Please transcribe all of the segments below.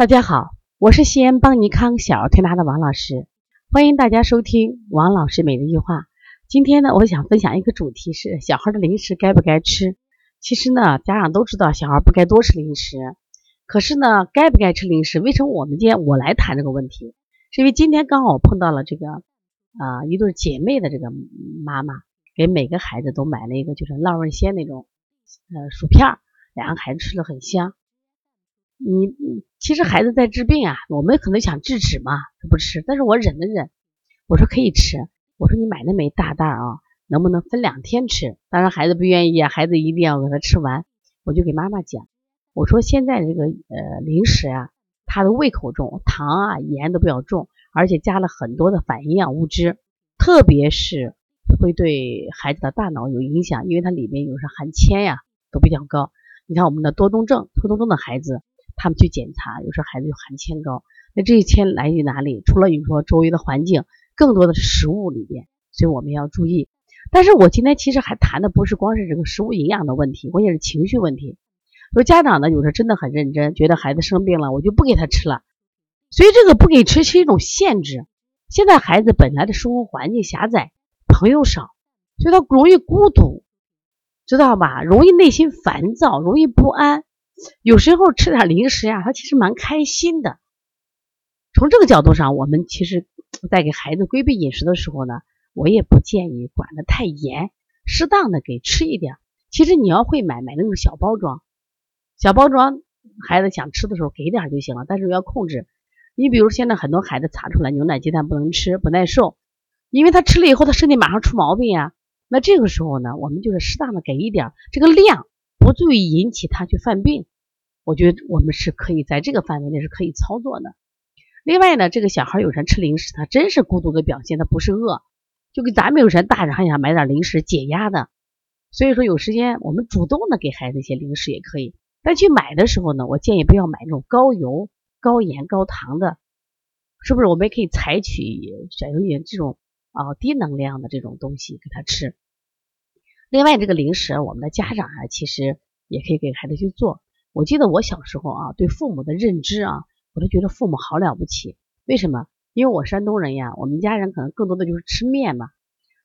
大家好，我是西安邦尼康小儿推拿的王老师，欢迎大家收听王老师每日一句话。今天呢，我想分享一个主题是小孩的零食该不该吃。其实呢，家长都知道小孩不该多吃零食，可是呢，该不该吃零食？为什么我们今天我来谈这个问题？是因为今天刚好碰到了这个啊一对姐妹的这个妈妈，给每个孩子都买了一个就是浪味仙那种呃薯片，两个孩子吃的很香。你其实孩子在治病啊，我们可能想制止嘛，他不吃，但是我忍了忍，我说可以吃，我说你买那么一大袋啊，能不能分两天吃？当然孩子不愿意啊，孩子一定要给他吃完，我就给妈妈讲，我说现在这个呃零食啊，他的胃口重，糖啊盐都比较重，而且加了很多的反营养物质，特别是会对孩子的大脑有影响，因为它里面有时含铅呀都比较高。你看我们的多动症、多动症的孩子。他们去检查，有时候孩子有含铅高，那这些铅来自于哪里？除了你说周围的环境，更多的是食物里边，所以我们要注意。但是我今天其实还谈的不是光是这个食物营养的问题，关键是情绪问题。说家长呢，有时候真的很认真，觉得孩子生病了，我就不给他吃了。所以这个不给吃是一种限制。现在孩子本来的生活环境狭窄，朋友少，所以他容易孤独，知道吧？容易内心烦躁，容易不安。有时候吃点零食呀，他其实蛮开心的。从这个角度上，我们其实，在给孩子规避饮食的时候呢，我也不建议管得太严，适当的给吃一点。其实你要会买，买那种小包装，小包装，孩子想吃的时候给点就行了。但是要控制。你比如现在很多孩子查出来牛奶、鸡蛋不能吃，不耐受，因为他吃了以后，他身体马上出毛病呀。那这个时候呢，我们就是适当的给一点，这个量不足以引起他去犯病。我觉得我们是可以在这个范围内是可以操作的。另外呢，这个小孩有时吃零食，他真是孤独的表现，他不是饿，就跟咱们有时大人还想买点零食解压的。所以说有时间我们主动的给孩子一些零食也可以。但去买的时候呢，我建议不要买那种高油、高盐、高糖的，是不是？我们也可以采取选用点这种啊低能量的这种东西给他吃。另外这个零食，我们的家长啊，其实也可以给孩子去做。我记得我小时候啊，对父母的认知啊，我都觉得父母好了不起。为什么？因为我山东人呀，我们家人可能更多的就是吃面嘛。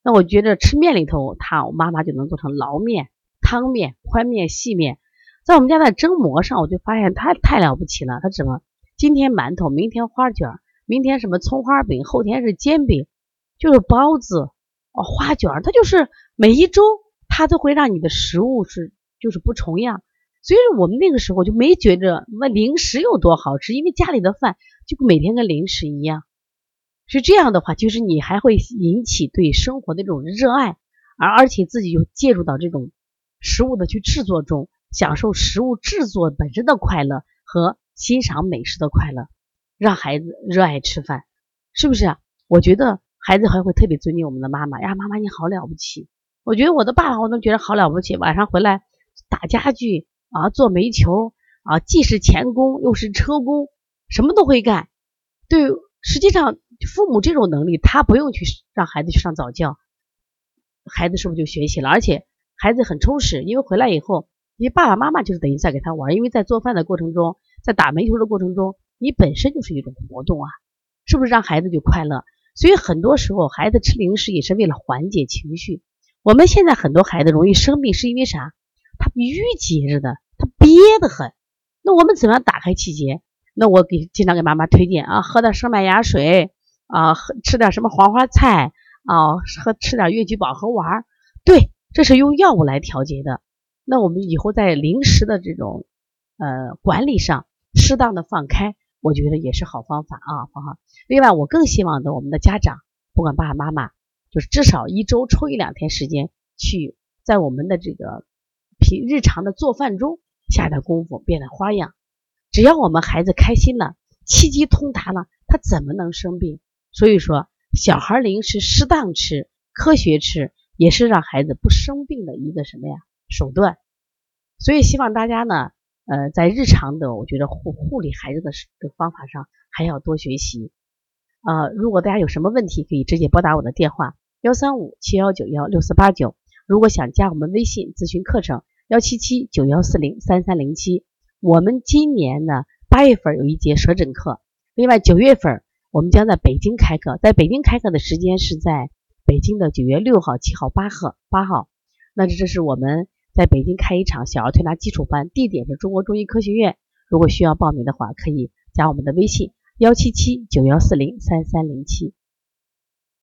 那我觉得吃面里头，他我妈妈就能做成捞面、汤面、宽面、细面。在我们家的蒸馍上，我就发现他太了不起了。他怎么今天馒头，明天花卷，明天什么葱花饼，后天是煎饼，就是包子哦，花卷，他就是每一周他都会让你的食物是就是不重样。所以我们那个时候就没觉着那零食有多好吃，因为家里的饭就每天跟零食一样。是这样的话，就是你还会引起对生活的这种热爱，而而且自己又介入到这种食物的去制作中，享受食物制作本身的快乐和欣赏美食的快乐，让孩子热爱吃饭，是不是啊？我觉得孩子还会特别尊敬我们的妈妈呀，妈妈你好了不起。我觉得我的爸爸我都觉得好了不起，晚上回来打家具。啊，做煤球啊，既是钳工又是车工，什么都会干。对，实际上父母这种能力，他不用去让孩子去上早教，孩子是不是就学习了？而且孩子很充实，因为回来以后，因为爸爸妈妈就是等于在给他玩，因为在做饭的过程中，在打煤球的过程中，你本身就是一种活动啊，是不是让孩子就快乐？所以很多时候孩子吃零食也是为了缓解情绪。我们现在很多孩子容易生病，是因为啥？他郁结着的。憋得很，那我们怎么样打开气结？那我给经常给妈妈推荐啊，喝点生麦芽水啊，喝吃点什么黄花菜啊，喝吃点越橘饱和丸。对，这是用药物来调节的。那我们以后在零食的这种呃管理上，适当的放开，我觉得也是好方法啊，好好。另外，我更希望的我们的家长，不管爸爸妈妈，就是至少一周抽一两天时间，去在我们的这个平日常的做饭中。下点功夫，变点花样，只要我们孩子开心了，气机通达了，他怎么能生病？所以说，小孩零食适当吃，科学吃，也是让孩子不生病的一个什么呀手段。所以希望大家呢，呃，在日常的我觉得护护理孩子的的方法上，还要多学习。呃，如果大家有什么问题，可以直接拨打我的电话幺三五七幺九幺六四八九。如果想加我们微信咨询课程。幺七七九幺四零三三零七，我们今年呢八月份有一节舌诊课，另外九月份我们将在北京开课，在北京开课的时间是在北京的九月六号、七号、八号、八号。那这这是我们在北京开一场小儿推拿基础班，地点是中国中医科学院。如果需要报名的话，可以加我们的微信幺七七九幺四零三三零七。